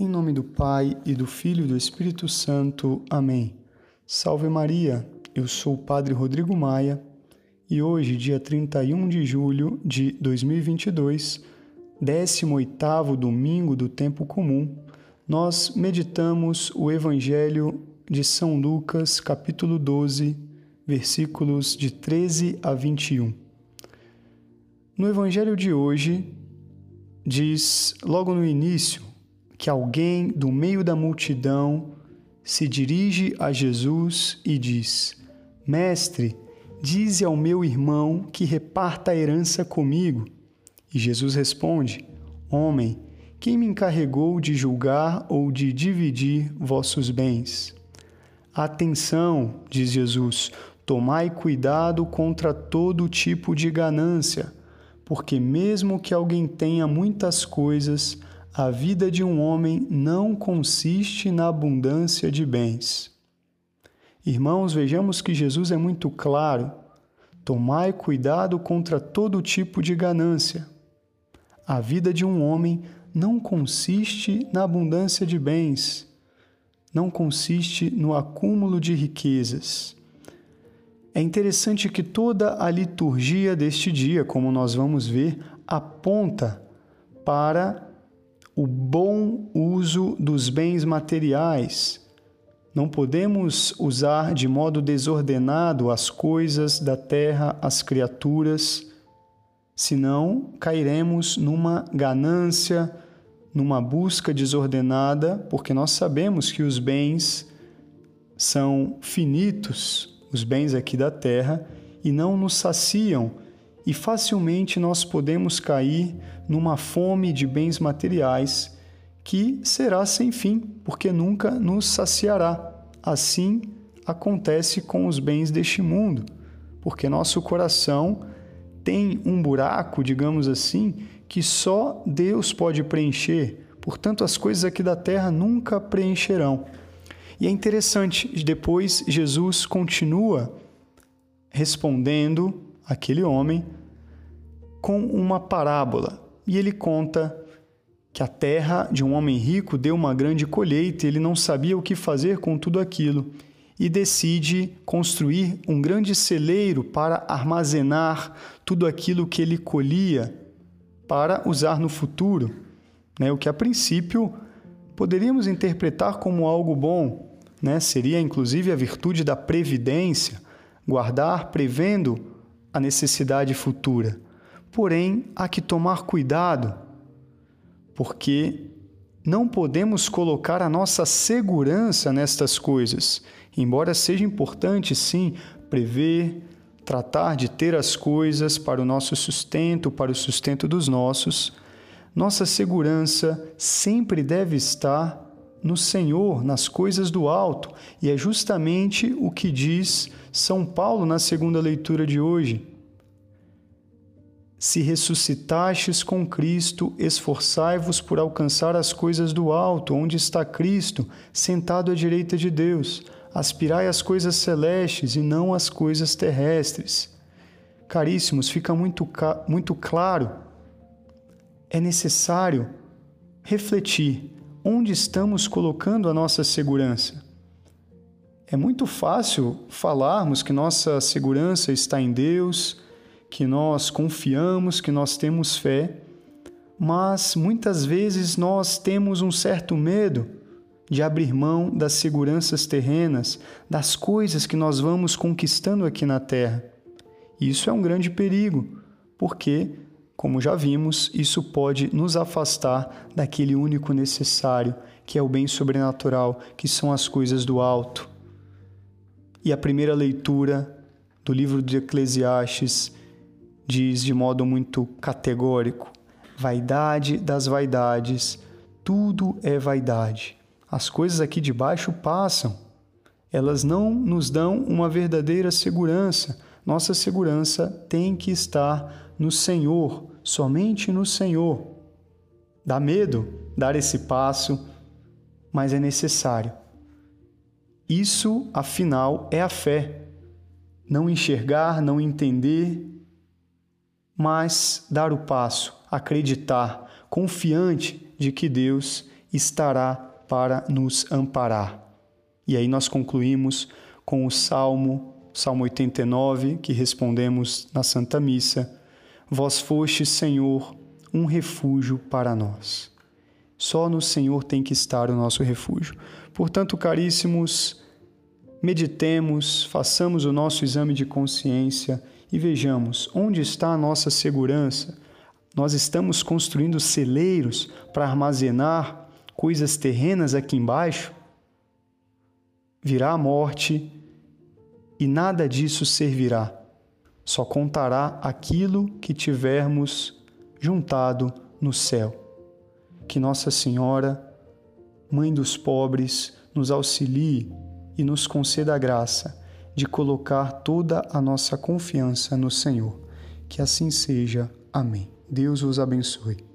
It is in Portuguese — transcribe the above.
Em nome do Pai e do Filho e do Espírito Santo. Amém. Salve Maria, eu sou o Padre Rodrigo Maia e hoje, dia 31 de julho de 2022, 18º domingo do tempo comum, nós meditamos o Evangelho de São Lucas, capítulo 12, versículos de 13 a 21. No Evangelho de hoje, diz logo no início que alguém do meio da multidão se dirige a Jesus e diz: Mestre, dize ao meu irmão que reparta a herança comigo. E Jesus responde: Homem, quem me encarregou de julgar ou de dividir vossos bens? Atenção, diz Jesus, tomai cuidado contra todo tipo de ganância, porque mesmo que alguém tenha muitas coisas, a vida de um homem não consiste na abundância de bens. Irmãos, vejamos que Jesus é muito claro. Tomai cuidado contra todo tipo de ganância. A vida de um homem não consiste na abundância de bens, não consiste no acúmulo de riquezas. É interessante que toda a liturgia deste dia, como nós vamos ver, aponta para o bom uso dos bens materiais. Não podemos usar de modo desordenado as coisas da terra, as criaturas, senão cairemos numa ganância, numa busca desordenada, porque nós sabemos que os bens são finitos, os bens aqui da terra, e não nos saciam e facilmente nós podemos cair numa fome de bens materiais que será sem fim, porque nunca nos saciará. Assim acontece com os bens deste mundo, porque nosso coração tem um buraco, digamos assim, que só Deus pode preencher. Portanto, as coisas aqui da terra nunca preencherão. E é interessante, depois Jesus continua respondendo aquele homem com uma parábola. E ele conta que a terra de um homem rico deu uma grande colheita e ele não sabia o que fazer com tudo aquilo e decide construir um grande celeiro para armazenar tudo aquilo que ele colhia para usar no futuro, né? o que a princípio poderíamos interpretar como algo bom, né? seria inclusive a virtude da previdência, guardar prevendo a necessidade futura. Porém, há que tomar cuidado, porque não podemos colocar a nossa segurança nestas coisas. Embora seja importante, sim, prever, tratar de ter as coisas para o nosso sustento, para o sustento dos nossos, nossa segurança sempre deve estar no Senhor, nas coisas do alto, e é justamente o que diz São Paulo na segunda leitura de hoje. Se ressuscitastes com Cristo, esforçai-vos por alcançar as coisas do alto, onde está Cristo, sentado à direita de Deus. Aspirai às coisas celestes e não às coisas terrestres. Caríssimos, fica muito, muito claro. É necessário refletir onde estamos colocando a nossa segurança. É muito fácil falarmos que nossa segurança está em Deus que nós confiamos, que nós temos fé, mas muitas vezes nós temos um certo medo de abrir mão das seguranças terrenas, das coisas que nós vamos conquistando aqui na terra. Isso é um grande perigo, porque, como já vimos, isso pode nos afastar daquele único necessário, que é o bem sobrenatural, que são as coisas do alto. E a primeira leitura do livro de Eclesiastes diz de modo muito categórico: vaidade das vaidades, tudo é vaidade. As coisas aqui de baixo passam, elas não nos dão uma verdadeira segurança. Nossa segurança tem que estar no Senhor, somente no Senhor. Dá medo dar esse passo, mas é necessário. Isso, afinal, é a fé. Não enxergar, não entender, mas dar o passo, acreditar, confiante de que Deus estará para nos amparar. E aí nós concluímos com o Salmo, Salmo 89, que respondemos na Santa Missa: Vós fostes, Senhor, um refúgio para nós. Só no Senhor tem que estar o nosso refúgio. Portanto, caríssimos, meditemos, façamos o nosso exame de consciência e vejamos onde está a nossa segurança. Nós estamos construindo celeiros para armazenar coisas terrenas aqui embaixo? Virá a morte e nada disso servirá. Só contará aquilo que tivermos juntado no céu. Que Nossa Senhora, Mãe dos pobres, nos auxilie e nos conceda a graça de colocar toda a nossa confiança no Senhor. Que assim seja. Amém. Deus os abençoe.